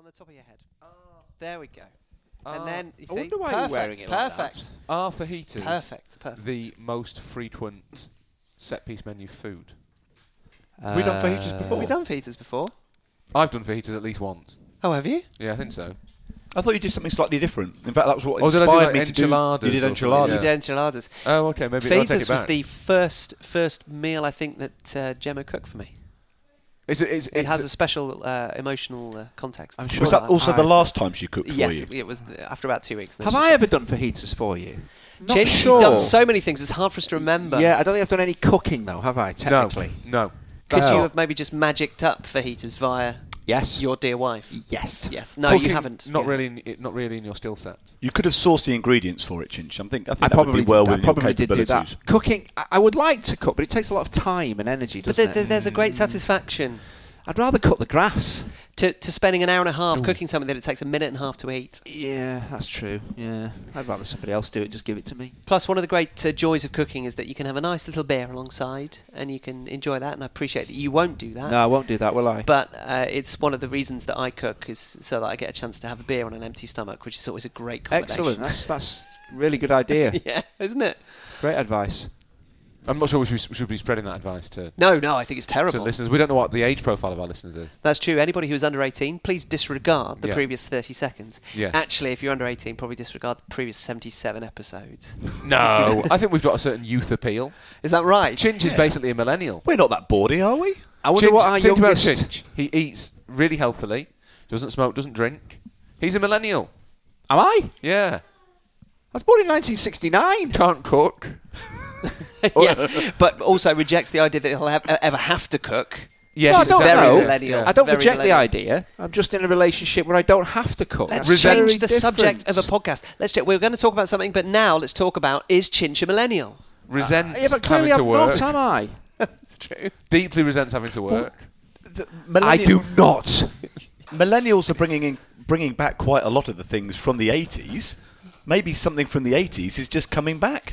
on the top of your head. There we go. Ah, and then you I see, wonder why perfect, you're wearing it like perfect, that. Are fajitas perfect, perfect. the most frequent set piece menu food? Have we done fajitas Uh, before? Have we done fajitas before? I've done fajitas at least once. Oh, have you? Yeah, I think so. I thought you did something slightly different. In fact, that was what Oh, did I do, inspired like, me to do. enchiladas You did or something? enchiladas. Yeah. You did enchiladas. Oh, okay, maybe I'll take Fajitas it was back. the first first meal I think that uh, Gemma cooked for me. It's, it's, It it's has a special uh, emotional uh, context. I'm sure Was my that also I- the last time she cooked Yes, for it, you? it was the, after about two weeks. Have I ever done fajitas for you? Not Chin, sure. You've done so many things. It's hard for us to remember. Yeah, I don't think I've done any cooking though, have I? Technically, No, no. Could Oh. you have maybe just magicked up fajitas via yes. your dear wife? yes. Yes. No, you haven't. Not Yeah. really. In, not really in your skill set. You could have sourced the ingredients for it, Chinch. I think I think I that would be well did, within your probably did do that. Cooking, I, I would like to cook, but it takes a lot of time and energy, But doesn't there, there- it? there's a great mm. satisfaction I'd rather cut the grass. to, to spending an hour and a half cooking something that it takes a minute and a half to eat. Yeah, that's true. Yeah, I'd rather somebody else do it. Just give it to me. Plus, one of the great uh, joys of cooking is that you can have a nice little beer alongside, and you can enjoy that. And I appreciate that you won't do that. No, I won't do that, will I? But uh, it's one of the reasons that I cook is so that I get a chance to have a beer on an empty stomach, which is always a great combination. Excellent. That's that's really good idea. yeah, isn't it? Great advice. I'm not sure we should, should be spreading that advice to, No, no, I think it's terrible. to terrible. listeners. We don't know what the age profile of our listeners is. That's true. Anybody who's under 18, please disregard the Yeah. previous 30 seconds. Yes. Actually, if you're under 18, probably disregard the previous 77 episodes. No, I think we've got a certain youth appeal. Is that right? Chinch is basically a millennial. We're not that bawdy, are we? I wonder Chinch- what our think about youngest. Chinch. He eats really healthily, doesn't smoke, doesn't drink. He's a millennial. Am I? Yeah. I was born in 1969. Can't cook. yes, but also rejects the idea that he'll have, ever have to cook. Yes, No, I don't very know. millennial. I don't Very reject the idea. I'm just in a relationship where I don't have to cook. Let's That's change very the subject of a podcast. Let's check. We're going to talk about something, but now let's talk about is Chinch a millennial? Resents ah, Yeah, but clearly having to I'm work. not, am I? It's true. Deeply resents having to work. The I do not. Millennials are bringing in, bringing back quite a lot of the things from the 80s. Maybe something from the 80s is just coming back.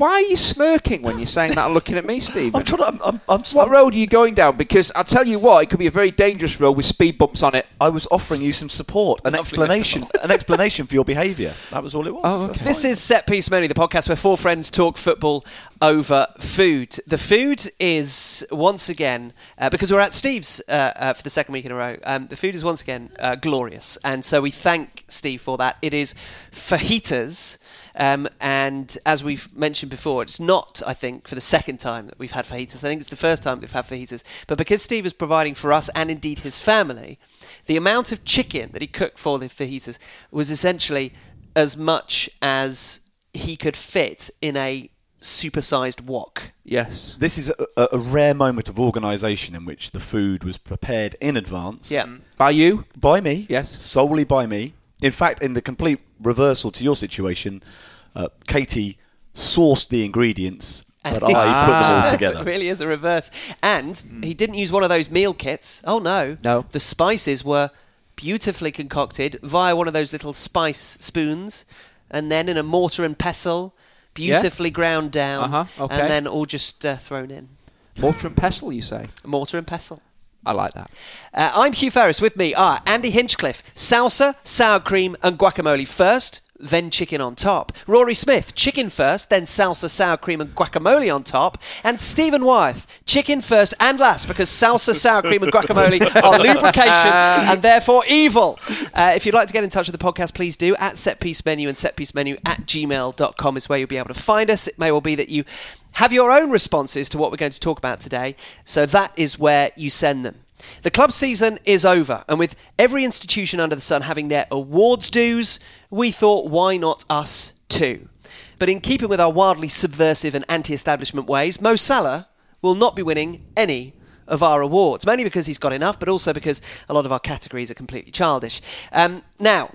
Why are you smirking when you're saying that and looking at me, Steve? I'm trying to. I'm, I'm, I'm, What road are you going down? Because I'll tell you what, it could be a very dangerous road with speed bumps on it. I was offering you some support, an Lovely explanation, an explanation for your behaviour. That was all it was. Oh, okay. This is Set Piece Menu, the podcast where four friends talk football over food. The food is once again, uh, because we're at Steve's uh, uh, for the second week in a row, um, the food is once again uh, glorious. And so we thank Steve for that. It is fajitas. Um, and as we've mentioned before, it's not, I think, for the second time that we've had fajitas. I think it's the first time we've had fajitas. But because Steve is providing for us and indeed his family, the amount of chicken that he cooked for the fajitas was essentially as much as he could fit in a supersized wok. Yes. This is a, a, a rare moment of organisation in which the food was prepared in advance. Yeah. By you? By me. Yes. Solely by me. In fact, in the complete reversal to your situation, uh, Katie sourced the ingredients, but I put them all it together. really is a reverse. And he didn't use one of those meal kits. Oh no. No. The spices were beautifully concocted via one of those little spice spoons and then in a mortar and pestle, beautifully ground down Uh-huh, okay. and then all just uh, thrown in. Mortar and pestle, you say? Mortar and pestle. I like that. Uh, I'm Hugh Ferris. With me are Andy Hinchcliffe, salsa, sour cream, and guacamole first, then chicken on top. Rory Smith, chicken first, then salsa, sour cream, and guacamole on top. And Stephen Wyeth, chicken first and last, because salsa, sour cream, and guacamole are lubrication and therefore evil. Uh, if you'd like to get in touch with the podcast, please do. At setpiece menu and setpiece menu at gmail.com is where you'll be able to find us. It may well be that you have your own responses to what we're going to talk about today. So that is where you send them. The club season is over, and with every institution under the sun having their awards dues, we thought, why not us too? But in keeping with our wildly subversive and anti establishment ways, Mo Salah will not be winning any of our awards, mainly because he's got enough, but also because a lot of our categories are completely childish. Um, now,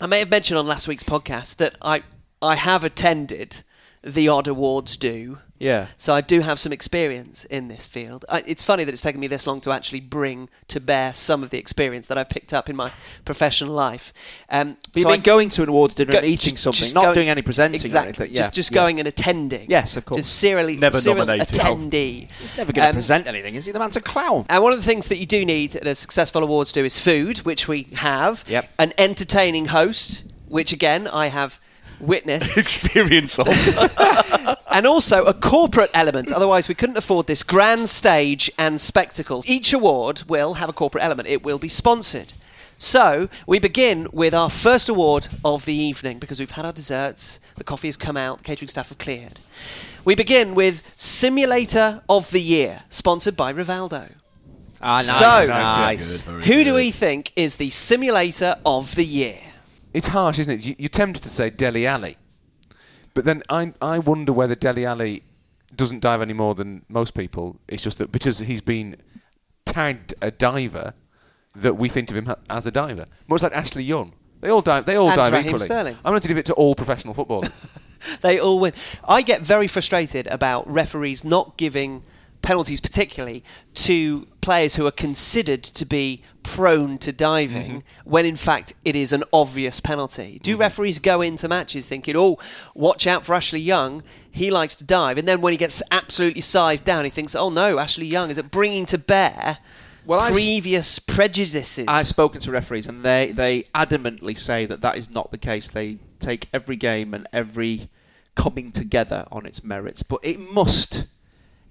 I may have mentioned on last week's podcast that I I have attended the odd awards do. Yeah. So I do have some experience in this field. I, it's funny that it's taken me this long to actually bring to bear some of the experience that I've picked up in my professional life. Um, you so mean I- going to an awards dinner Go- and eating just- something, just not going- doing any presenting exactly, or anything. Just Yeah, just yeah. going and attending. Yes, of course. Just serially, Never serial nominated. attendee. He's never going to Um, present anything, is he? The man's a clown. And one of the things that you do need at a successful awards do is food, which we have. Yep. An entertaining host, which again I have witnessed. Experience of. and also a corporate element. Otherwise, we couldn't afford this grand stage and spectacle. Each award will have a corporate element. It will be sponsored. So we begin with our first award of the evening because we've had our desserts, the coffee has come out, the catering staff have cleared. We begin with Simulator of the Year, sponsored by Rivaldo. Ah, nice, So- nice. Nice, Who do we think is the Simulator of the Year? It's harsh, isn't it? You, you're tempted to say Dele Alli, but then I I wonder whether Dele Alli doesn't dive any more than most people. It's just that because he's been tagged a diver, that we think of him ha- as a diver. Much like Ashley Young, they all dive. They all And dive Raheem equally. Sterling. I'm going to give it to all professional footballers. they all win. I get very frustrated about referees not giving penalties, particularly to players who are considered to be prone to diving, mm-hmm. when in fact it is an obvious penalty. Do mm-hmm. referees go into matches thinking, "Oh, watch out for Ashley Young"? He likes to dive, and then when he gets absolutely scythed down, he thinks, "Oh no, Ashley Young is it bringing to bear?" Well, I've previous prejudices. I've spoken to referees, and they, they adamantly say that that is not the case. They take every game and every coming together on its merits, but it must.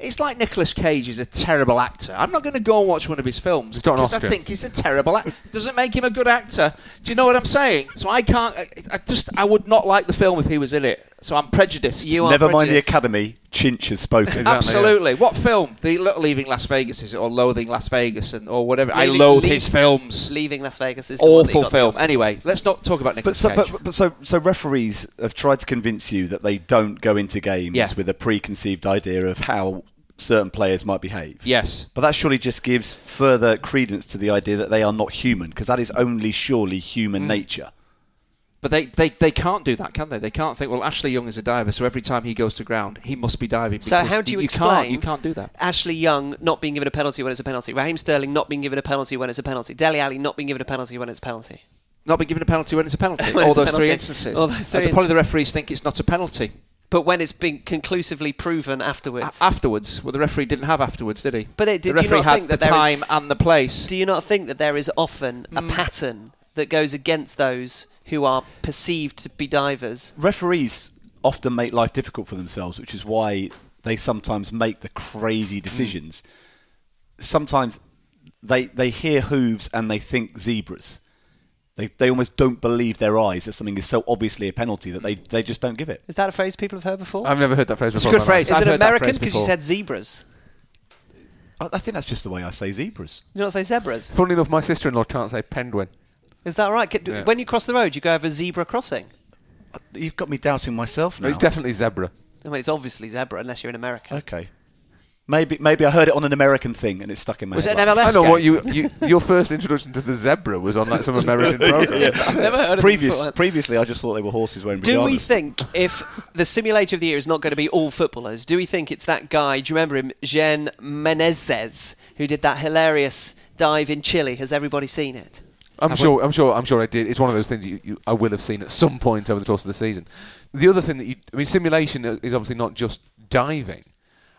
It's like Nicolas Cage is a terrible actor. I'm not going to go and watch one of his films He's got an because I think he's a terrible actor. Doesn't make him a good actor. Do you know what I'm saying? So I can't. I, I just I would not like the film if he was in it. So I'm prejudiced. You are Never mind the prejudiced. Academy. Chinch has spoken. Exactly. Absolutely. What film? The Lo- Leaving Las Vegas is it, or Loathing Las Vegas, and or whatever. I Leaving- loathe leave- his films. Leaving Las Vegas is the one that he Awful got the film. Oscar. Anyway, let's not talk about But Nicolas so, Cage. but, but so, so referees have tried to convince you that they don't go into games Yeah. with a preconceived idea of how certain players might behave. yes. But that surely just gives further credence to the idea that they are not human, because that is only surely Mm. human nature. But they, they, they can't do that, can they? They can't think, well, Ashley Young is a diver, so every time he goes to ground, he must be diving. So how do you, you explain? Can't, you can't do that. Ashley Young not being given a penalty when it's a penalty. Raheem Sterling not being given a penalty when it's a penalty. Dele Alli not being given a penalty when it's a penalty. Not be given a penalty when it's a penalty. All it's a those three penalty. instances. All those three And probably the referees think it's not a penalty. But when it's been conclusively proven afterwards. A- afterwards, well, the referee didn't have afterwards, did he? But it- the did you referee not had think that the there is- time and the place. do you not think that there is often a mm. pattern that goes against those who are perceived to be divers? Referees often make life difficult for themselves, which is why they sometimes make the crazy mm. decisions. Sometimes they they hear hooves and they think zebras. They, they almost don't believe their eyes that something is so obviously a penalty that they, they just don't give it. Is that a phrase people have heard before? I've never heard that phrase It's a before. good in my phrase. is I've it heard that American phrase because you before. said zebras? I, I think that's just the way I say zebras. You don't say zebras. Funnily enough, my sister-in-law can't say penguin. Is that right? Could- Yeah. When you cross the road, you go over zebra crossing. Uh, you've got me doubting myself now. It's definitely zebra. I mean, it's obviously zebra unless you're in America. Okay. Maybe maybe I heard it on an American thing and it's stuck in my Was head. it an like that. MLS I know game? what you, you your first introduction to the zebra was on like some American program. I've never heard of it Previous, before. previously, I just thought they were horses wearing Do we think if the simulator of the year is not going to be all footballers, do we think it's that guy? Do you remember him, Jean Meneses, who did that hilarious dive in Chile? Has everybody seen it? I'm Have sure. I'm sure. I'm sure I did. It's one of those things you, you, I will have seen at some point over the course of the season. The other thing that you, I mean, simulation is obviously not just diving.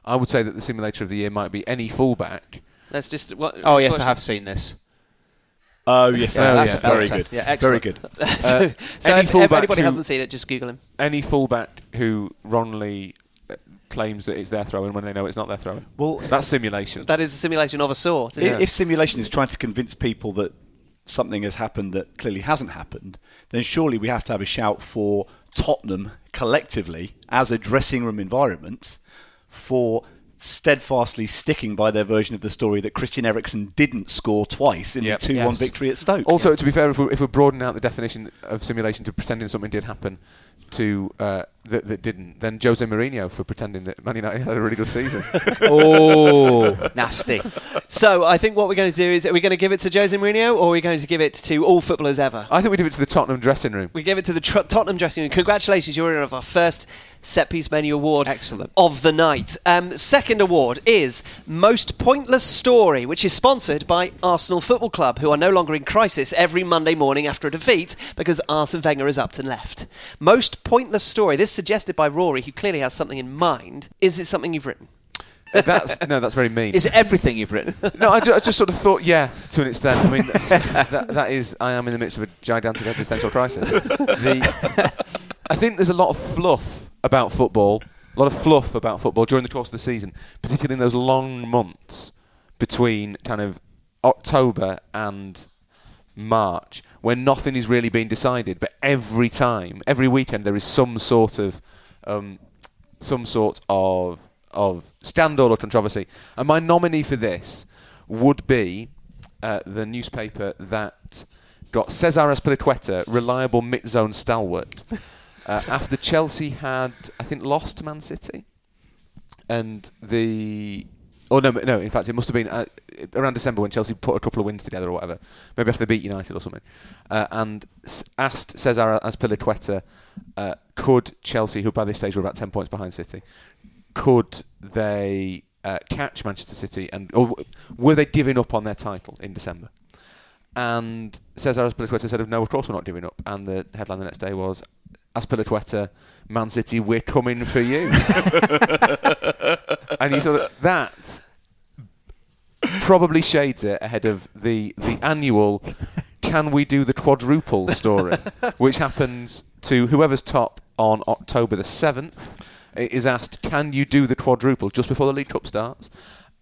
I would say that the simulator of the year might be any fullback. Let's just. What, Oh, yes, what- I have seen this. Oh yes, Yeah, that's yeah. very good. Yeah, excellent. very excellent. good. so, Uh, so any if, if anybody who- hasn't seen it, just Google him. Any fullback who wrongly uh, claims that it's their throwing when they know it's not their throwing. Well, That's simulation. That is a simulation of a sort. Isn't I- it? If simulation is trying to convince people that something has happened that clearly hasn't happened, then surely we have to have a shout for Tottenham collectively as a dressing room environment for steadfastly sticking by their version of the story that Christian Eriksen didn't score twice in Yep. the 2 1 Yes. victory at Stoke. Also, to be fair, if we're, if we're broadening out the definition of simulation to pretending something did happen, to uh, that, that didn't, then Jose Mourinho for pretending that Man United had a really good season. oh, nasty. So I think what we're going to do is are we going to give it to Jose Mourinho or are we going to give it to all footballers ever? I think we give it to the Tottenham dressing room. We give it to the Tr- Tottenham dressing room. Congratulations, you're in of our first set piece menu award Excellent. of the night. Um, second award is Most Pointless Story, which is sponsored by Arsenal Football Club, who are no longer in crisis every Monday morning after a defeat because Arsene Wenger is up and left. Most Pointless Story, this suggested by Rory, who clearly has something in mind. Is it something you've written? That's no, that's very mean. Is it everything you've written? no, I, ju- I just sort of thought, yeah, to an extent. I mean, that, that is, I am in the midst of a gigantic existential crisis. The, I think there's a lot of fluff about football, a lot of fluff about football during the course of the season, particularly in those long months between kind of October and March, when nothing is really being decided. But every time, every weekend, there is some sort of, um, some sort of of scandal or controversy. And my nominee for this would be uh, the newspaper that got Cesar Azpilicueta, reliable mixed-zone stalwart, uh, after Chelsea had, I think, lost to Man City, and the. Oh no, no! In fact, it must have been uh, around December when Chelsea put a couple of wins together or whatever. Maybe after they beat United or something. Uh, and asked Cesar Azpilicueta, uh, could Chelsea, who by this stage were about ten points behind City, could they uh, catch Manchester City and or were they giving up on their title in December? And Cesar Azpilicueta said, "No, of course we're not giving up." And the headline the next day was, "Azpilicueta, Man City, we're coming for you." and you sort of that probably shades it ahead of the the annual "Can we do the quadruple?" story, which happens to whoever's top on October the seventh is asked, "Can you do the quadruple?" just before the League Cup starts,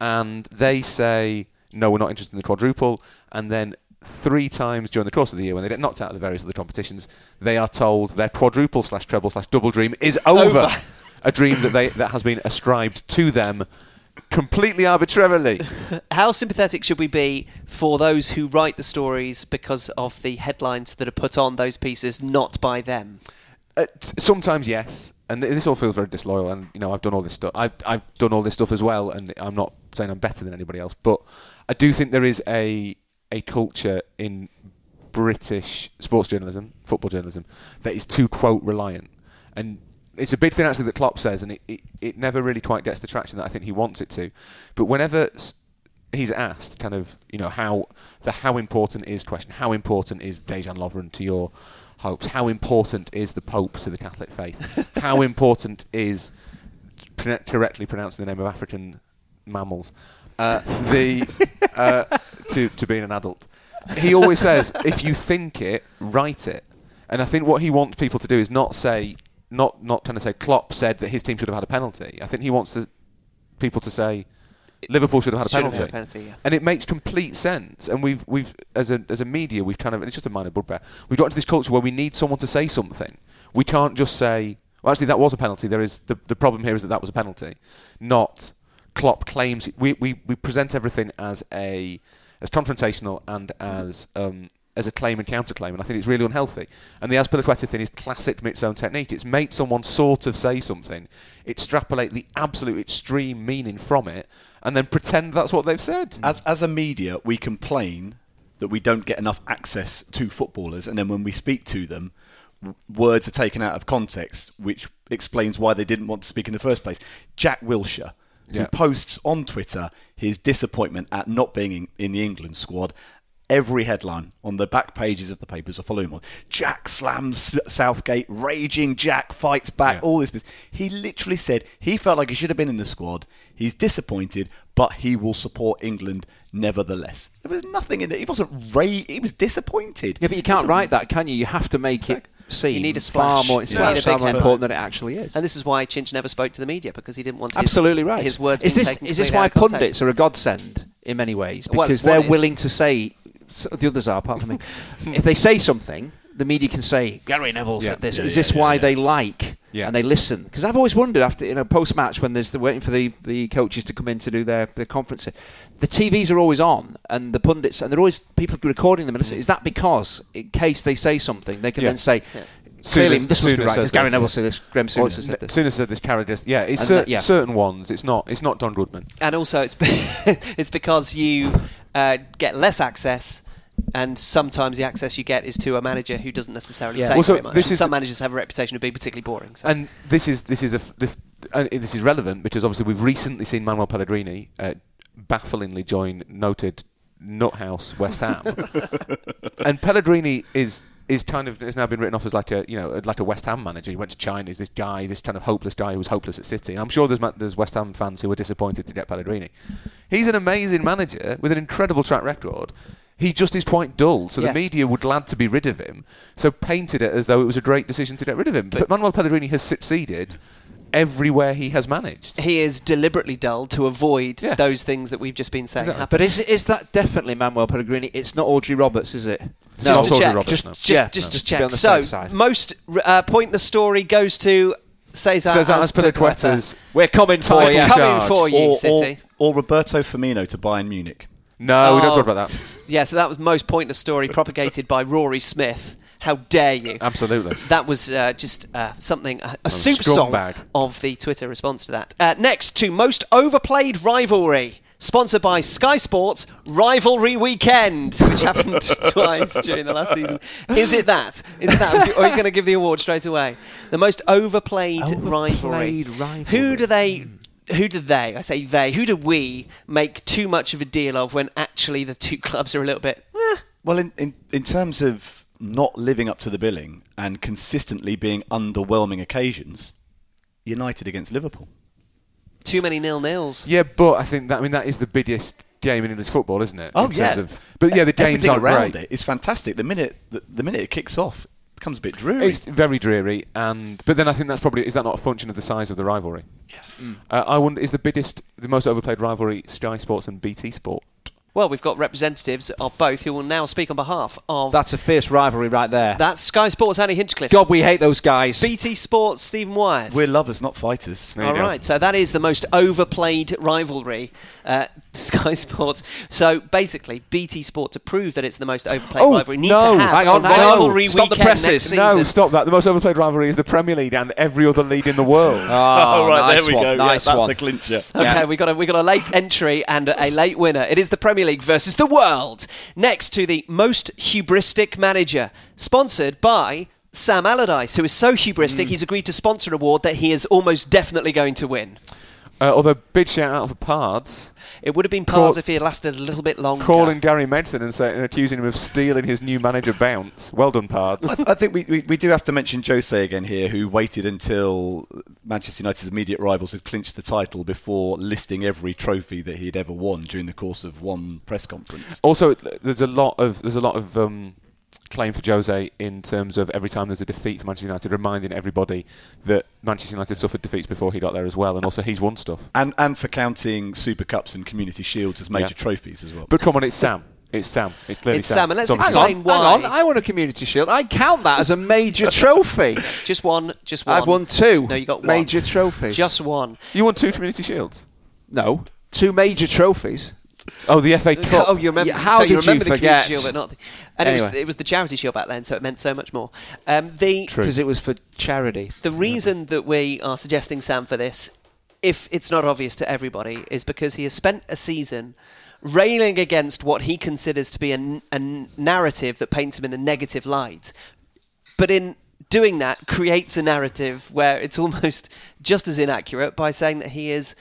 and they say, "No, we're not interested in the quadruple," and then. Three times during the course of the year, when they get knocked out of the various other competitions, they are told their quadruple slash treble slash double dream is over. Over. a dream that they that has been ascribed to them completely arbitrarily. How sympathetic should we be for those who write the stories because of the headlines that are put on those pieces, not by them? Uh, t- sometimes yes, and th- this all feels very disloyal. And you know, I've done all this stuff. I've I've done all this stuff as well, and I'm not saying I'm better than anybody else, but I do think there is a a culture in British sports journalism, football journalism, that is too quote reliant, and it's a big thing actually that Klopp says, and it, it, it never really quite gets the traction that I think he wants it to. But whenever he's asked, kind of, you know, how the how important is question, how important is Dejan Lovren to your hopes? How important is the Pope to the Catholic faith? how important is correctly pronouncing the name of African mammals? Uh, the uh, to to being an adult. He always says, if you think it, write it. And I think what he wants people to do is not say, not not trying to say Klopp said that his team should have had a penalty. I think he wants to, people to say Liverpool should have had a Should penalty. had a penalty, yeah. And it makes complete sense. And we've we've as a as a media we've kind of it's just a minor bugbear. We've got into this culture where we need someone to say something. We can't just say, well, actually that was a penalty. There is the the problem here is that that was a penalty, not Klopp claims. We we, we present everything as a as confrontational and as um, as a claim and counterclaim, and I think it's really unhealthy. And the Azpilicueta thing is classic mixed-zone technique. It's make someone sort of say something, extrapolate the absolute extreme meaning from it, and then pretend that's what they've said. As as a media, we complain that we don't get enough access to footballers, and then when we speak to them, words are taken out of context, which explains why they didn't want to speak in the first place. Jack Wilshere, Yeah. who posts on Twitter his disappointment at not being in, in the England squad. Every headline on the back pages of the papers are following on. Jack slams Southgate, raging Jack fights back, Yeah. all this. bus- He literally said he felt like he should have been in the squad. He's disappointed, but he will support England nevertheless. There was nothing in it. He wasn't ra- He was disappointed. Yeah, but you can't write that, can you? You have to make it seem You need a far splash. more, You splash, far more important than it actually is. And this is why Chinch never spoke to the media because he didn't want his, Absolutely right. his words is this taken is this why out of context. pundits are a godsend in many ways because one they're is- willing to say s- the others are apart from me. if they say something, the media can say Gary Neville Yeah. said this. Yeah, is this yeah, why yeah. they like Yeah. and they listen? Because I've always wondered after you know post match when there's the waiting for the, the coaches to come in to do their their conference. The TVs are always on, and the pundits, and they're always people recording them. And listen, is that because, in case they say something, they can Yeah. then say, Yeah. Clearly, Souness- this must be Souness right. Because Gary this. Neville said this. Graham Or Souness said this. Souness said this character. Yeah, it's cer- that- yeah. certain ones. It's not. It's not Don Goodman. And also, it's it's because you uh, get less access, and sometimes the access you get is to a manager who doesn't necessarily Yeah. say Well, so very much. this And is some the- managers have a reputation of being particularly boring. So. And this is this is a f- this, uh, this is relevant because obviously we've recently seen Manuel Pellegrini uh, bafflingly join noted nuthouse West Ham, and Pellegrini is is kind of has now been written off as like a you know like a West Ham manager. He went to China. He's this guy, this kind of hopeless guy who was hopeless at City. I'm sure there's there's West Ham fans who were disappointed to get Pellegrini. He's an amazing manager with an incredible track record. He just is quite dull, so Yes. the media were glad to be rid of him. So painted it as though it was a great decision to get rid of him. But, Manuel Pellegrini has succeeded everywhere he has managed. he is deliberately dull to avoid Yeah. those things that we've just been saying Exactly. But is is that definitely Manuel Pellegrini? It's not Audrey Roberts, is it? No, just to Audrey check, Roberts, just, no. just, Yeah, just no. to To on check. the So side. most uh, the story goes to Cesar, Cesar Azpilicueta. Azpilicueta's We're coming for you. Coming for you, or, or, City. or Roberto Firmino to Bayern Munich. No, we don't Oh. talk about that. Yeah, so that was most pointless story propagated by Rory Smith. How dare you? Absolutely. That was uh, just uh, something, a, a soup song scumbag. of the Twitter response to that. Uh, next to most overplayed rivalry, sponsored by Sky Sports Rivalry Weekend, which happened twice during the last season. Is it that? Is it that? Or are you going to give the award straight away? The most overplayed, rivalry. Overplayed rivalry. Who do they? Who do they? I say they. Who do we make too much of a deal of when actually the two clubs are a little bit? Eh, Well, in, in, in terms of not living up to the billing and consistently being underwhelming occasions, United against Liverpool. too many nil nils. Yeah, but I think that I mean that is the biggest game in English football, isn't it? Oh in yeah, terms Of, but yeah, the games Everything are around great. it is fantastic. The minute the, the minute it kicks off, it becomes a bit dreary. It's very dreary, and but then I think that's probably is that not a function of the size of the rivalry? Yeah. Uh, I wonder is the biggest, the most overplayed rivalry Sky Sports and BT Sport? Well, we've got representatives of both who will now speak on behalf of. That's a fierce rivalry right there. that's Sky Sports, Andy Hinchcliffe. God, we hate those guys. BT Sports, Stephen Wyeth. We're lovers, not fighters. There you All go. right, so that is the most overplayed rivalry, uh, Sky Sports. So basically, BT Sport to prove that it's the most overplayed Oh, rivalry need no. to have Hang on, a hang on. rivalry Stop the weekend presses. next season. No, stop that. The most overplayed rivalry is the Premier League and every other league in the world. Oh, right, nice there we one, go. Nice yeah, that's one. the clincher. Okay, Yeah. we got a we got a late entry and a late winner. It is the Premier League versus the world. Next to the most hubristic manager, sponsored by Sam Allardyce, who is so hubristic mm. he's agreed to sponsor an award that he is almost definitely going to win. Uh, although big shout out for Pards It would have been Call- Pards if he had lasted a little bit longer. calling Gary Megson and, say, and accusing him of stealing his new manager bounce. Well done, Pards. I think we, we, we do have to mention Jose again here, who waited until Manchester United's immediate rivals had clinched the title before listing every trophy that he had ever won during the course of one press conference. also, there's a lot of there's a lot of um, claim for Jose in terms of every time there's a defeat for Manchester United, reminding everybody that Manchester United suffered defeats before he got there as well, and also he's won stuff. And and for counting Super Cups and Community Shields as major Yeah. trophies as well. But come on, it's Sam. It's Sam. It's clearly It's Sam, and let's It's explain screen. why. Hang on, I won a community shield. I count that as a major trophy. Just one, just one. I've won two. No, you got one. major trophies. Just one. You won two Community Shields. no, two major trophies. Oh, the FA Cup. Oh, you remember? Yeah, how so you did you remember the forget? Community Shield, but not. The, and it was it was the charity shield back then, so it meant so much more. Um, the because it was for charity. the reason that we are suggesting Sam for this, if it's not obvious to everybody, is because he has spent a season railing against what he considers to be a narrative that paints him in a negative light. But in doing that, creates a narrative where it's almost just as inaccurate by saying that he is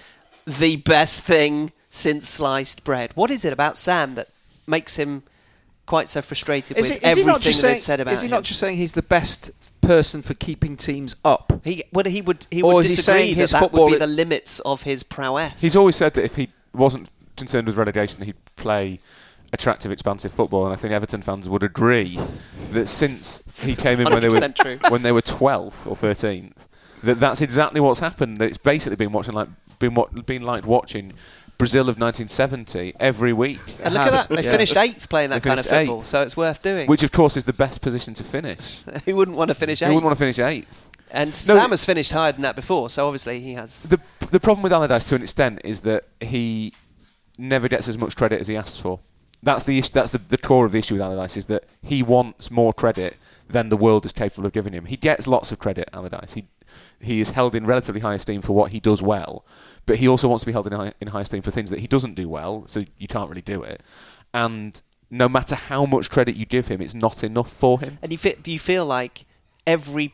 the best thing since sliced bread. What is it about Sam that makes him quite so frustrated Is, with he, everything not that saying? is said about him? is he him? not just saying he's the best person for keeping teams up? He would he would he Or would is he disagree that that would be the limits of his prowess. He's always said that if he wasn't concerned with relegation, he'd play attractive, expansive football, and I think Everton fans would agree that since he came in when they were true. when they were 12th or 13th, that that's exactly what's happened. That it's basically been watching like been what been like watching Brazil of 1970 every week, and look at that. They yeah. finished eighth playing that kind of football, eighth. so it's worth doing. which of course is the best position to finish. Who wouldn't want to finish eighth? Who wouldn't want to finish eighth? and No, Sam has finished higher than that before, so obviously he has. The the problem with Allardyce to an extent is that he never gets as much credit as he asks for. That's the issue, that's the, the core of the issue with Allardyce is that he wants more credit than the world is capable of giving him. He gets lots of credit, Allardyce. He he is held in relatively high esteem for what he does well, but he also wants to be held in high, in high esteem for things that he doesn't do well. So you can't really do it. And no matter how much credit you give him, it's not enough for him. And you feel, you feel like every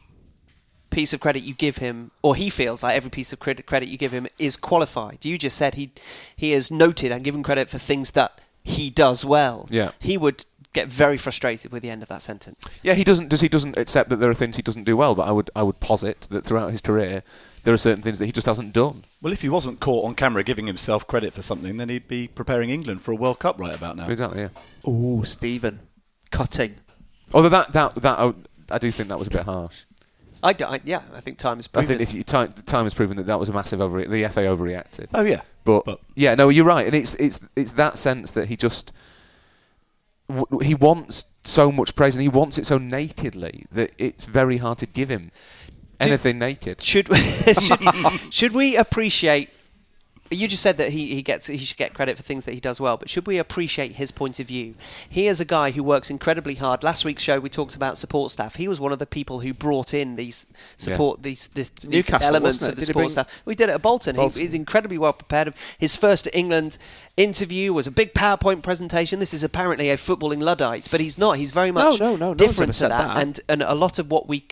piece of credit you give him, or he feels like every piece of credit credit you give him is qualified? You just said he he is noted and given credit for things that he does well. Yeah. He would get very frustrated with the end of that sentence. Yeah, he doesn't. Does he doesn't accept that there are things he doesn't do well? But I would I would posit that throughout his career, there are certain things that he just hasn't done. Well, if he wasn't caught on camera giving himself credit for something, then he'd be preparing England for a World Cup right about now. Exactly. Yeah. Oh, Stephen, cutting. Although that that that I, I do think that was a bit harsh. I, d- I- yeah, I think time has I proven. think if you, time, time has proven that that was a massive over. The FA overreacted. Oh yeah, But, But- yeah, no, you're right, and it's it's it's that sense that he just w- he wants so much praise and he wants it so nakedly that it's very hard to give him anything naked. should, should should we appreciate? You just said that he, he gets he should get credit for things that he does well, but should we appreciate his point of view? He is a guy who works incredibly hard. Last week's show we talked about support staff. He was one of the people who brought in these support these, this, these elements of the Did support staff. We did it at Bolton. Bolton. He, he's incredibly well prepared. His first England interview was a big PowerPoint presentation. This is apparently a footballing luddite, but he's not. He's very much no, no, no different to that. that. And and a lot of what we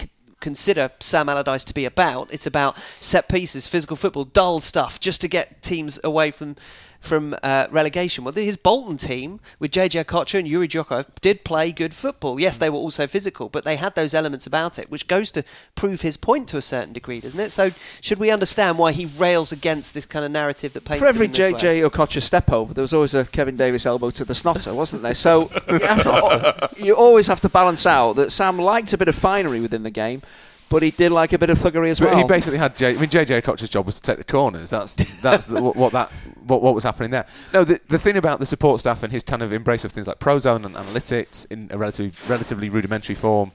consider Sam Allardyce to be about, it's about set pieces, physical football, dull stuff, just to get teams away from from uh, relegation. Well, his Bolton team with JJ Okocha and Youri Djorkaeff did play good football. Yes, they were also physical, but they had those elements about it, which goes to prove his point to a certain degree, doesn't it? So, should we understand why he rails against this kind of narrative that paints For every him way? JJ Okocha step over, there was always a Kevin Davies elbow to the snotter, wasn't there? So you, to- you always have to balance out that Sam liked a bit of finery within the game, but he did like a bit of thuggery as But well. he basically had. J- I mean, JJ Koch's job was to take the corners. That's that's the, what, what that what, what was happening there. No, the the thing about the support staff and his kind of embrace of things like Prozone and analytics in a relatively relatively rudimentary form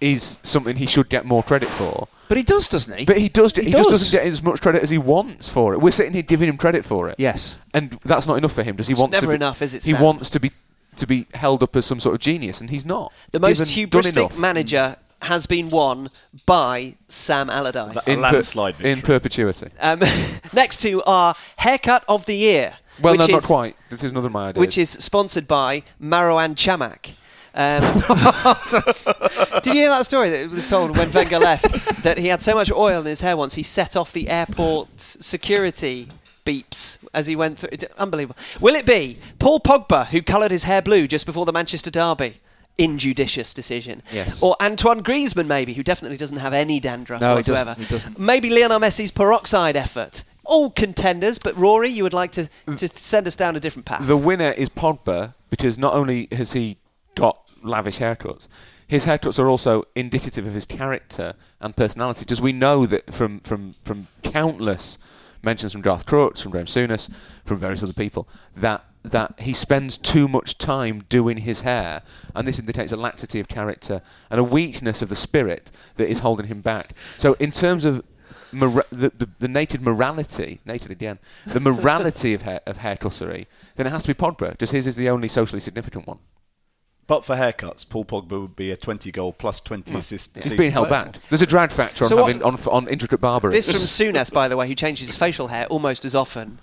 is something he should get more credit for. but he does, doesn't he? But he does. He, He just does. doesn't get as much credit as he wants for it. We're sitting here giving him credit for it. yes. and that's not enough for him. Does he It's want never to be, enough, is it, He Sam? wants to be to be held up as some sort of genius, and he's not. The most hubristic manager has been won by Sam Allardyce. That- in, a landslide in perpetuity. Um, next to our haircut of the year. Well, which no, not is, quite. This is another of my ideas. Which is sponsored by Marouane Chamakh. Um, did you hear that story that was told when Wenger left that he had so much oil in his hair once he set off the airport security beeps as he went through? It's unbelievable. Will it be Paul Pogba who coloured his hair blue just before the Manchester derby? Injudicious decision. Yes. Or Antoine Griezmann, maybe, who definitely doesn't have any dandruff No, he whatsoever. doesn't, he doesn't. Maybe Lionel Messi's peroxide effort. All contenders, but Rory, you would like to, mm. to send us down a different path. the winner is Pogba because not only has he got lavish haircuts, his haircuts are also indicative of his character and personality. Because we know that from from from countless mentions from Garth Crooks, from Graham Souness, from various other people, that that he spends too much time doing his hair, and this indicates a laxity of character and a weakness of the spirit that is holding him back. So, in terms of mora- the, the, the naked morality, naked again, the morality of hair, of hair haircuttery, then it has to be Pogba, because his is the only socially significant one. But for haircuts, Paul Pogba would be a 20 goal plus 20 hmm. assist. He's being held back. There's a drag factor on So having on, on intricate barbery. This from Souness, by the way, who changes his facial hair almost as often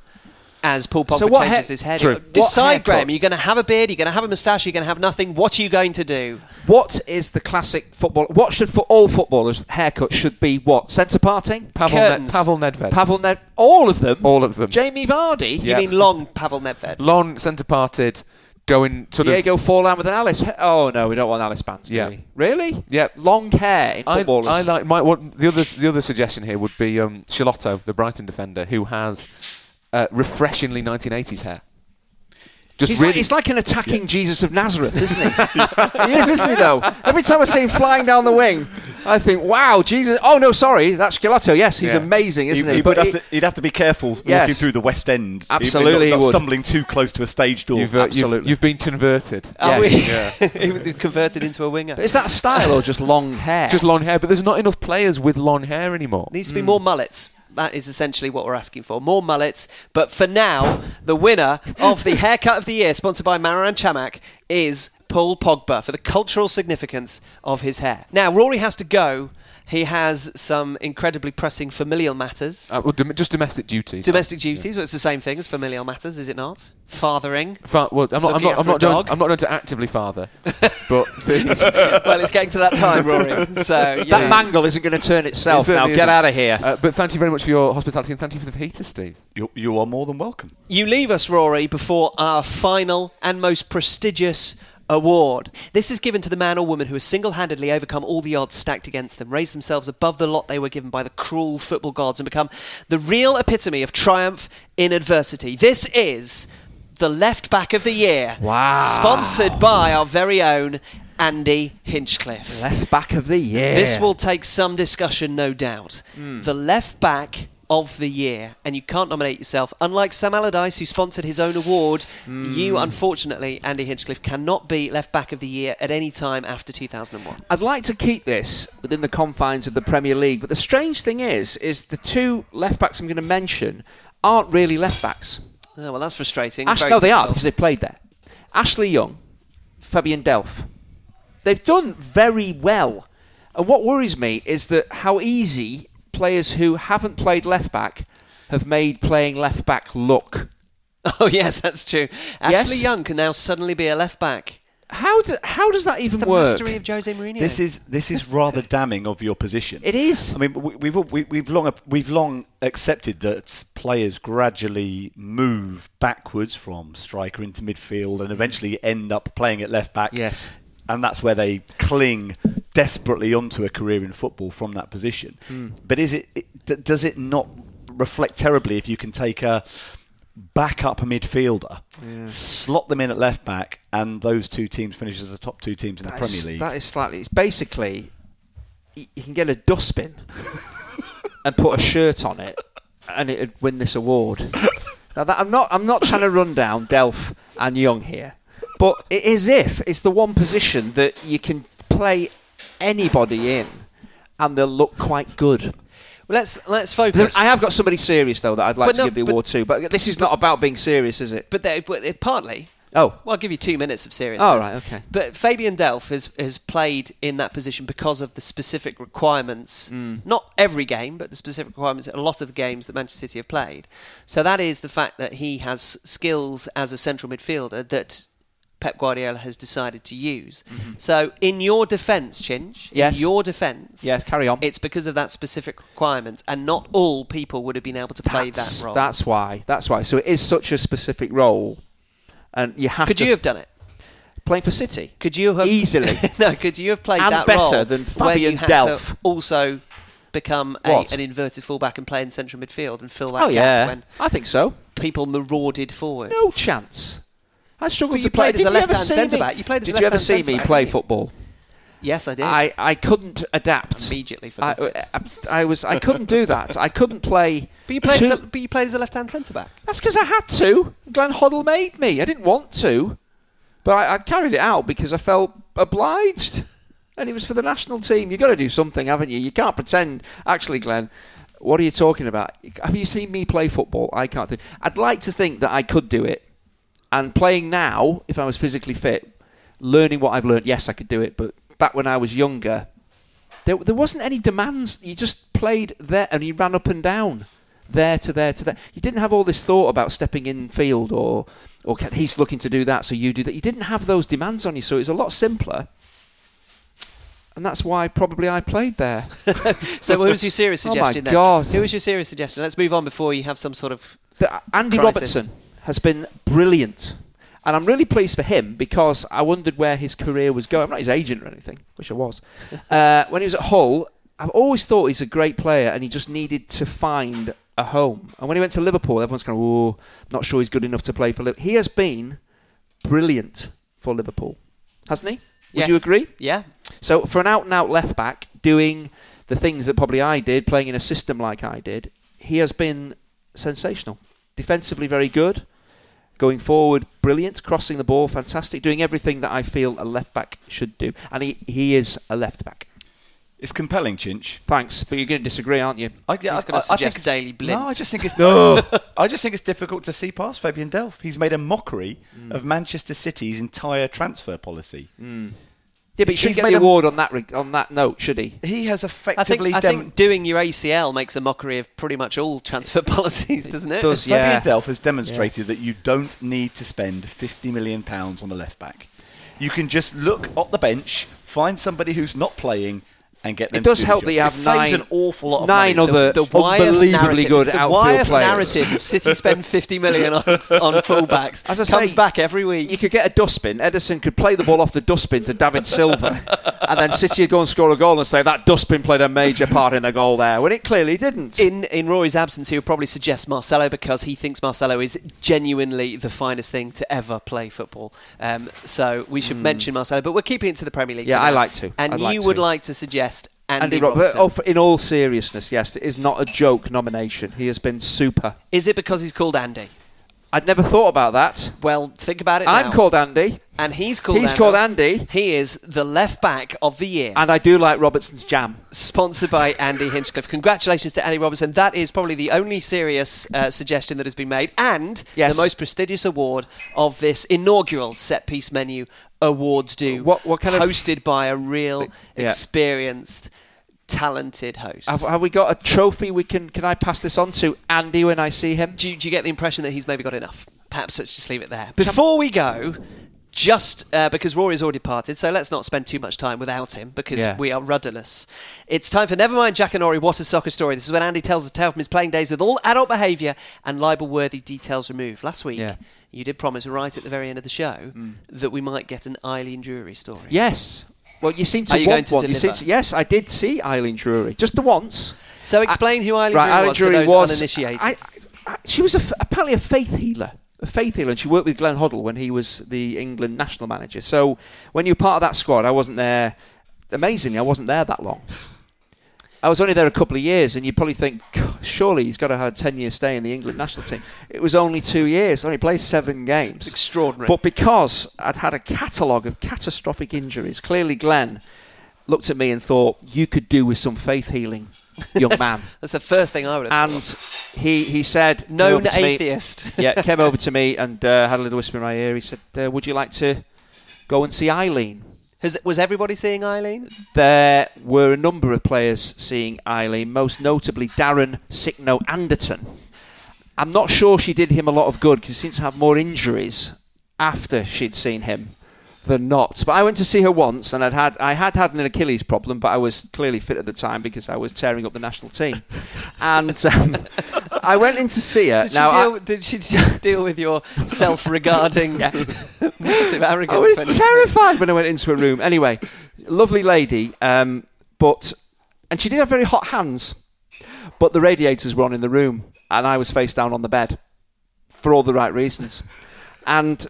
as Paul Pogba So what changes hair- his hair. True. Decide, haircut? Graham. Are you going to have a beard? You're you going to have a moustache? You're you going to have nothing? What are you going to do? What is the classic football? What should for all footballers haircut should be? What centre parting? Pavel, Ned, curtains. Pavel Nedved. Pavel Ned, all of them. All of them. Jamie Vardy. Yeah. You mean long Pavel Nedved? Long centre parted, going sort of. Diego Forlan with an Alice. Oh no, we don't want Alice bands. do Yeah. we? Really? Yeah. Long hair in I, footballers. I like my what the other the other suggestion here would be um, Schelotto, the Brighton defender, who has uh, refreshingly 1980s hair. Just He's, really, like, he's like an attacking Jesus of Nazareth, isn't he? he is, isn't he? Though every time I see him flying down the wing, I think, "Wow, Jesus!" Oh no, sorry, that's Schelotto. Yes, he's Yeah. amazing, isn't he? he, But would he- have to, he'd have to be careful Yes. walking through the West End. Absolutely, not, he would. stumbling too close to a stage door. you've, uh, you've, absolutely. you've been converted. Are Yes. we- he was converted into a winger. is that a style or just long hair? Just long hair, but there's not enough players with long hair anymore. Needs to be more mullets. That is essentially what we're asking for. More mullets. But for now, the winner of the haircut of the year, sponsored by Marouane Chamakh, is Paul Pogba for the cultural significance of his hair. Now, Rory has to go. He has some incredibly pressing familial matters. Uh, well, dom- just domestic duties. Domestic duties, well, it's the same thing as familial matters, is it not? Fathering. Fa- well, I'm not. I'm not. I'm not, a going. I'm not going to actively father, but things, well, it's getting to that time, Rory. So, you That know. mangle isn't going to turn itself It now. Get isn't. out of here. Uh, but thank you very much for your hospitality and thank you for the heater, Steve. You, you are more than welcome. You leave us, Rory, before our final and most prestigious award. This is given to the man or woman who has single handedly overcome all the odds stacked against them, raised themselves above the lot they were given by the cruel football gods, and become the real epitome of triumph in adversity. This is the left back of the year. Wow. Sponsored by our very own Andy Hinchcliffe. Left back of the year. This will take some discussion, no doubt. Hmm. The left back of the year, and you can't nominate yourself. Unlike Sam Allardyce, who sponsored his own award, Hmm. you, unfortunately, Andy Hinchcliffe, cannot be left back of the year at any time after 2001. I'd like to keep this within the confines of the Premier League, but the strange thing is, is the two left backs I'm going to mention aren't really left backs. Oh, well, that's frustrating. Ash- no, they are because they played there. Ashley Young, Fabian Delph. They've done very well. And what worries me is that how easy players who haven't played left back have made playing left back look. Oh, yes, that's true. Yes? Ashley Young can now suddenly be a left back. How, do, how does that even The work? mastery of Jose Mourinho. This is this is rather damning of your position. It is. I mean, we- we've we, we've long we've long accepted that players gradually move backwards from striker into midfield and eventually end up playing at left back. Yes. And that's where they cling desperately onto a career in football from that position. Hmm. But is it, it does it not reflect terribly if you can take a backup midfielder, slot them in at left back, and those two teams finish as the top two teams in the That Premier is- League? That is slightly. It's basically you can get a dustbin and put a shirt on it, and it'd win this award. Now that I'm not. I'm not trying to run down Delph and Young here, but it is if it's the one position that you can play anybody in, and they'll look quite good. Well, let's let's focus. I have got somebody serious though that I'd like But to no, give the but- award to, but this is not about being serious, is it? but, they, but it, partly. Oh, Well, I'll give you two minutes of seriousness. Oh, right, okay. But Fabian Delph has, has played in that position because of the specific requirements. Hmm. Not every game, but the specific requirements in a lot of the games that Manchester City have played. So that is the fact that he has skills as a central midfielder that Pep Guardiola has decided to use. So, in your defence, Chinch, Mm-hmm. Yes. in your defence, Yes, carry on. It's because of that specific requirement, and not all people would have been able to play that's, that role. That's why. That's why. So it is such a specific role, and you have Could you have done it? playing for City. Could you have Easily. no, could you have played And that better role than Fabian Delph? also become a, an inverted fullback and play in central midfield and fill that Oh gap yeah, when I think so. people marauded forward? No chance. I struggled But to you play. played as a Did you ever left-hand centre-back. You played as a Did you ever see me play football? Yes, I did. I, I couldn't adapt. Immediately for that. it. Uh, I, I was I couldn't do that. I couldn't play. But you played, two- as a, but you played as a left-hand centre-back. That's because I had to. Glenn Hoddle made me. I didn't want to, but I, I carried it out because I felt obliged. And it was for the national team. You've got to do something, haven't you? You can't pretend. Actually, Glenn, what are you talking about? Have you seen me play football? I can't do. I'd like to think that I could do it. And playing now, if I was physically fit, learning what I've learned, yes, I could do it. But back when I was younger, there, there wasn't any demands. You just played there and you ran up and down, there to there to there. You didn't have all this thought about stepping in field or or he's looking to do that, so you do that. You didn't have those demands on you, so it was a lot simpler. And that's why probably I played there. So, who was your serious suggestion? Oh my then? God. Who was your serious suggestion? Let's move on before you have some sort of. The, uh, Andy Crisis. Robertson has been brilliant. And I'm really pleased for him because I wondered where his career was going. I'm not his agent or anything. which I was. uh, when he was at Hull, I've always thought he's a great player and he just needed to find a home. And when he went to Liverpool, everyone's kind of, oh, not sure he's good enough to play for Liverpool. He has been brilliant for Liverpool, hasn't he? Would Yes. you agree? Yeah. So for an out and out left back doing the things that probably I did, playing in a system like I did, he has been sensational. Defensively very good. Going forward, brilliant. Crossing the ball, fantastic. Doing everything that I feel a left back should do. And he, he is a left back. It's compelling, Chinch. Thanks, but you're going to disagree, aren't you? I, He's I- gonna I- I think suggest Daley Blind. No, I just think it's no. I just think it's difficult to see past Fabian Delph. He's made a mockery mm. of Manchester City's entire transfer policy. Mm. Yeah, but he shouldn't get made the a- award on that on that note, should he? He has effectively. I think, effectively I dem- think doing your ACL makes a mockery of pretty much all transfer policies, doesn't it? does, Fabian. Delph has demonstrated that you don't need to spend 50 million pounds on a left back. You can just look at the bench, find somebody who's not playing, and get them. It does help that you have it nine- an awful lot of nine money. other- the Wyeth unbelievably narrative, good the outfield players. narrative of City spend 50 million on, on fullbacks As I comes say, back every week. You could get a dustbin. Ederson could play the ball off the dustbin to David Silva, and then City would go and score a goal and say that dustbin played a major part in the goal there, when it clearly didn't. in in Rory's absence, he would probably suggest Marcelo because he thinks Marcelo is genuinely the finest thing to ever play football. Um, so we should mention Marcelo, but we're keeping it to the Premier League. Yeah, I like to. And I'd you like would to. like to suggest Andy, Andy Robertson. Robertson. Oh, in all seriousness, yes, it is not a joke nomination. He has been super. Is it because he's called Andy? I'd never thought about that. Well, think about it. I'm now. called Andy, and he's called. He's Andy. called Andy. He is the left back of the year. and I do like Robertson's jam. sponsored by Andy Hinchcliffe. Congratulations to Andy Robertson. That is probably the only serious uh, suggestion that has been made, and Yes. the most prestigious award of this inaugural set piece menu awards do. What- what kind of- hosted by a real Yeah. experienced, talented host. Have, have we got a trophy we can? Can I pass this on to Andy when I see him? do, you, do you get the impression that he's maybe got enough? Perhaps let's just leave it there. Before we go, just uh, because Rory's already parted, so let's not spend too much time without him because Yeah. we are rudderless. It's time for Nevermind Jackanory, What a Soccer Story. This is when Andy tells a tale from his playing days with all adult behaviour and libel worthy details removed. Last week, Yeah. you did promise right at the very end of the show that we might get an Eileen Drewery story. Yes. Well, you seem to Are you want to one. You to- yes, I did see Eileen Drewery just the once. So explain who Eileen right, Drewery Eileen was Drewery to those was uninitiated. I, I, she was a apparently a faith healer. A faith healer, and she worked with Glenn Hoddle when he was the England national manager. So when you're part of that squad, I wasn't there. Amazingly, I wasn't there that long. I was only there a couple of years, and you'd probably think, surely he's got to have a 10 year stay in the England national team. It was only two years, I only played seven games. extraordinary. But because I'd had a catalogue of catastrophic injuries, clearly Glenn looked at me and thought, you could do with some faith healing, young man. That's the first thing I would have and he, he said, Known to me- atheist. yeah, came over to me and uh, had a little whisper in my ear. He said, uh, would you like to go and see Eileen? Has, was everybody seeing Eileen? There were a number of players seeing Eileen, most notably Darren Sicknote Anderton. I'm not sure she did him a lot of good because he seems to have more injuries after she'd seen him than not. But I went to see her once, and I'd had I had had an Achilles problem, but I was clearly fit at the time because I was tearing up the national team. and um, I went in to see her. Did she, now I- deal, did she deal with your self-regarding massive arrogance? I was terrified when I went into a room. Anyway, lovely lady, um, but and she did have very hot hands, but the radiators were on in the room, and I was face down on the bed for all the right reasons, and.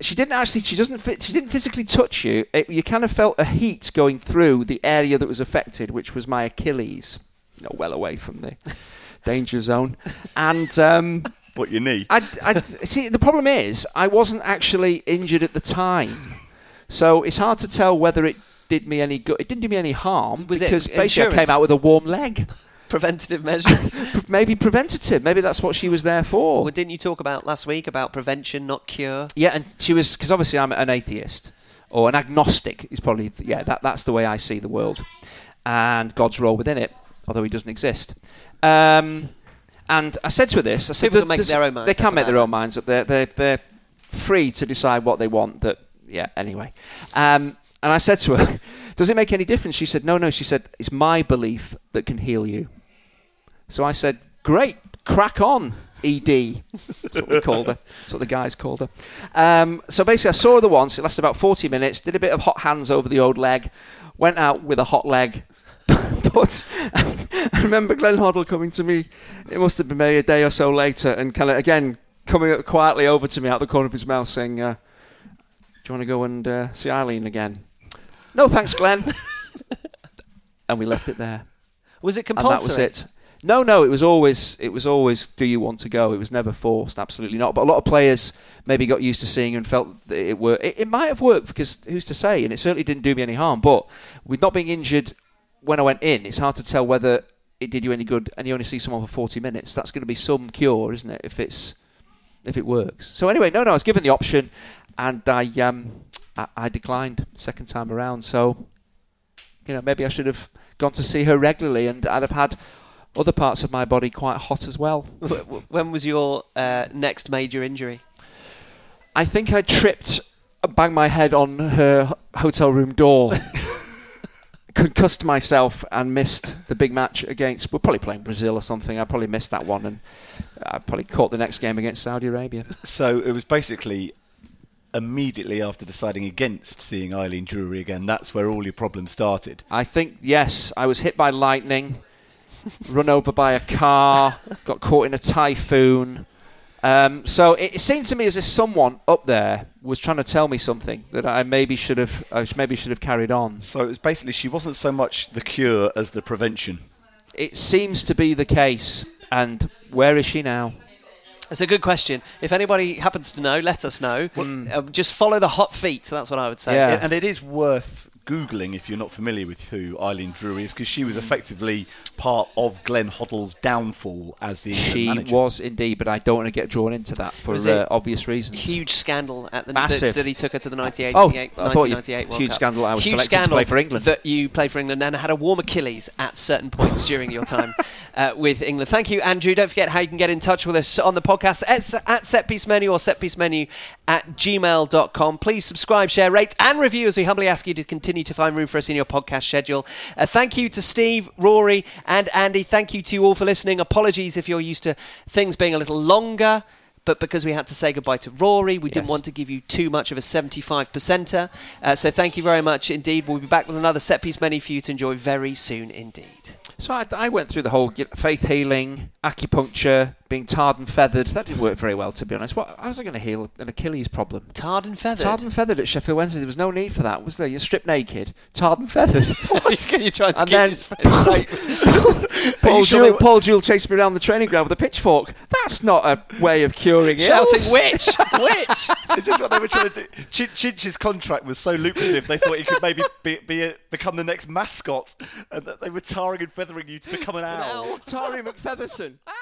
She didn't actually. She doesn't. She didn't physically touch you. It, you kind of felt a heat going through the area that was affected, which was my Achilles. You know, well away from the danger zone, and um, What you need. I, I see. The problem is, I wasn't actually injured at the time, so it's hard to tell whether it did me any good. It didn't do me any harm Was it because basically I came out with a warm leg. preventative measures. Maybe preventative. Maybe that's what she was there for. well, didn't you talk about last week about prevention, not cure? Yeah, and she was because obviously I'm an atheist or an agnostic. Is probably yeah. That that's the way I see the world and God's role within it, although He doesn't exist. Um, and I said to her this. I said, People can "Does- make their own minds They up can make their own minds up. They're they're, they're free to decide what they want. That yeah. Anyway, um, and I said to her, "Does it make any difference?" She said, "No, no." She said, "It's my belief that can heal you." So I said, "Great, crack on." ED, that's what we called her. That's what the guys called her. Um, so basically, I saw her the once. It lasted about 40 minutes. Did a bit of hot hands over the old leg. Went out with a hot leg. but I remember Glenn Hoddle coming to me. It must have been maybe a day or so later, and kind of again coming up quietly over to me out the corner of his mouth, saying, uh, "Do you want to go and uh, see Eileen again?" No, thanks, Glenn. and we left it there Was it and compulsory? that was it. No, no, it was always it was always do you want to go? It was never forced, absolutely not. But a lot of players maybe got used to seeing and felt that it worked. It, it might have worked because who's to say? And it certainly didn't do me any harm. But with not being injured when I went in, it's hard to tell whether it did you any good, and you only see someone for 40 minutes. That's going to be some cure, isn't it? If it's if it works. So anyway, no, no, I was given the option, and I um I, I declined second time around. So you know, maybe I should have gone to see her regularly, and I'd have had other parts of my body quite hot as well. When was your uh, next major injury? I think I tripped, banged my head on her hotel room door, concussed myself, and missed the big match against. We're probably playing Brazil or something. I probably missed that one, and I probably caught the next game against Saudi Arabia. So it was basically immediately after deciding against seeing Eileen Drewery again. That's where all your problems started. I think yes, I was hit by lightning, run over by a car, got caught in a typhoon. Um, so it, it seemed to me as if someone up there was trying to tell me something that I maybe should have, I maybe should have carried on. So it was basically she wasn't so much the cure as the prevention. It seems to be the case. And where is she now? That's a good question. If anybody happens to know, let us know. Uh, just follow the hot feet. That's what I would say. Yeah. And it is worth googling if you're not familiar with who Eileen Drew is, because she was effectively part of Glenn Hoddle's downfall as the England She manager. was indeed, but I don't want to get drawn into that for Was uh, it obvious reasons. Huge scandal at the Massive. That, that he took her to the 1988, Oh, I thought you- 1998 World huge Cup. scandal I was huge selected to scandal play for England. That you played for England and had a warm Achilles at certain points during your time uh, with England. Thank you, Andrew. Don't forget how you can get in touch with us on the podcast at, at Setpiece Menu or Setpiece Menu at gmail.com. Please subscribe, share, rate, and review as we humbly ask you to continue to find room for us in your podcast schedule. Uh, thank you to Steve, Rory, and Andy. Thank you to you all for listening. Apologies if you're used to things being a little longer. But because we had to say goodbye to Rory, we didn't want to give you too much of a 75 percenter. Uh, so thank you very much indeed. We'll be back with another set piece menu for you to enjoy very soon indeed. So I, I went through the whole faith healing, acupuncture, being tarred and feathered. That didn't work very well, to be honest. What, how was I going to heal an Achilles problem? Tarred and feathered. Tarred and feathered at Sheffield Wednesday. There was no need for that, was there? You're stripped naked, tarred and feathered. You're trying to And keep then- his face straight. Paul, you sure Jewell, Paul Jewell chased me around the training ground with a pitchfork. That's not a way of curing it. Shouting, ills. which? Which? Is this what they were trying to do? Ch- Chinch's contract was so lucrative, they thought he could maybe be, be a, become the next mascot, and that they were tarring and feathering you to become an owl. Tari McFeatherson. Ah!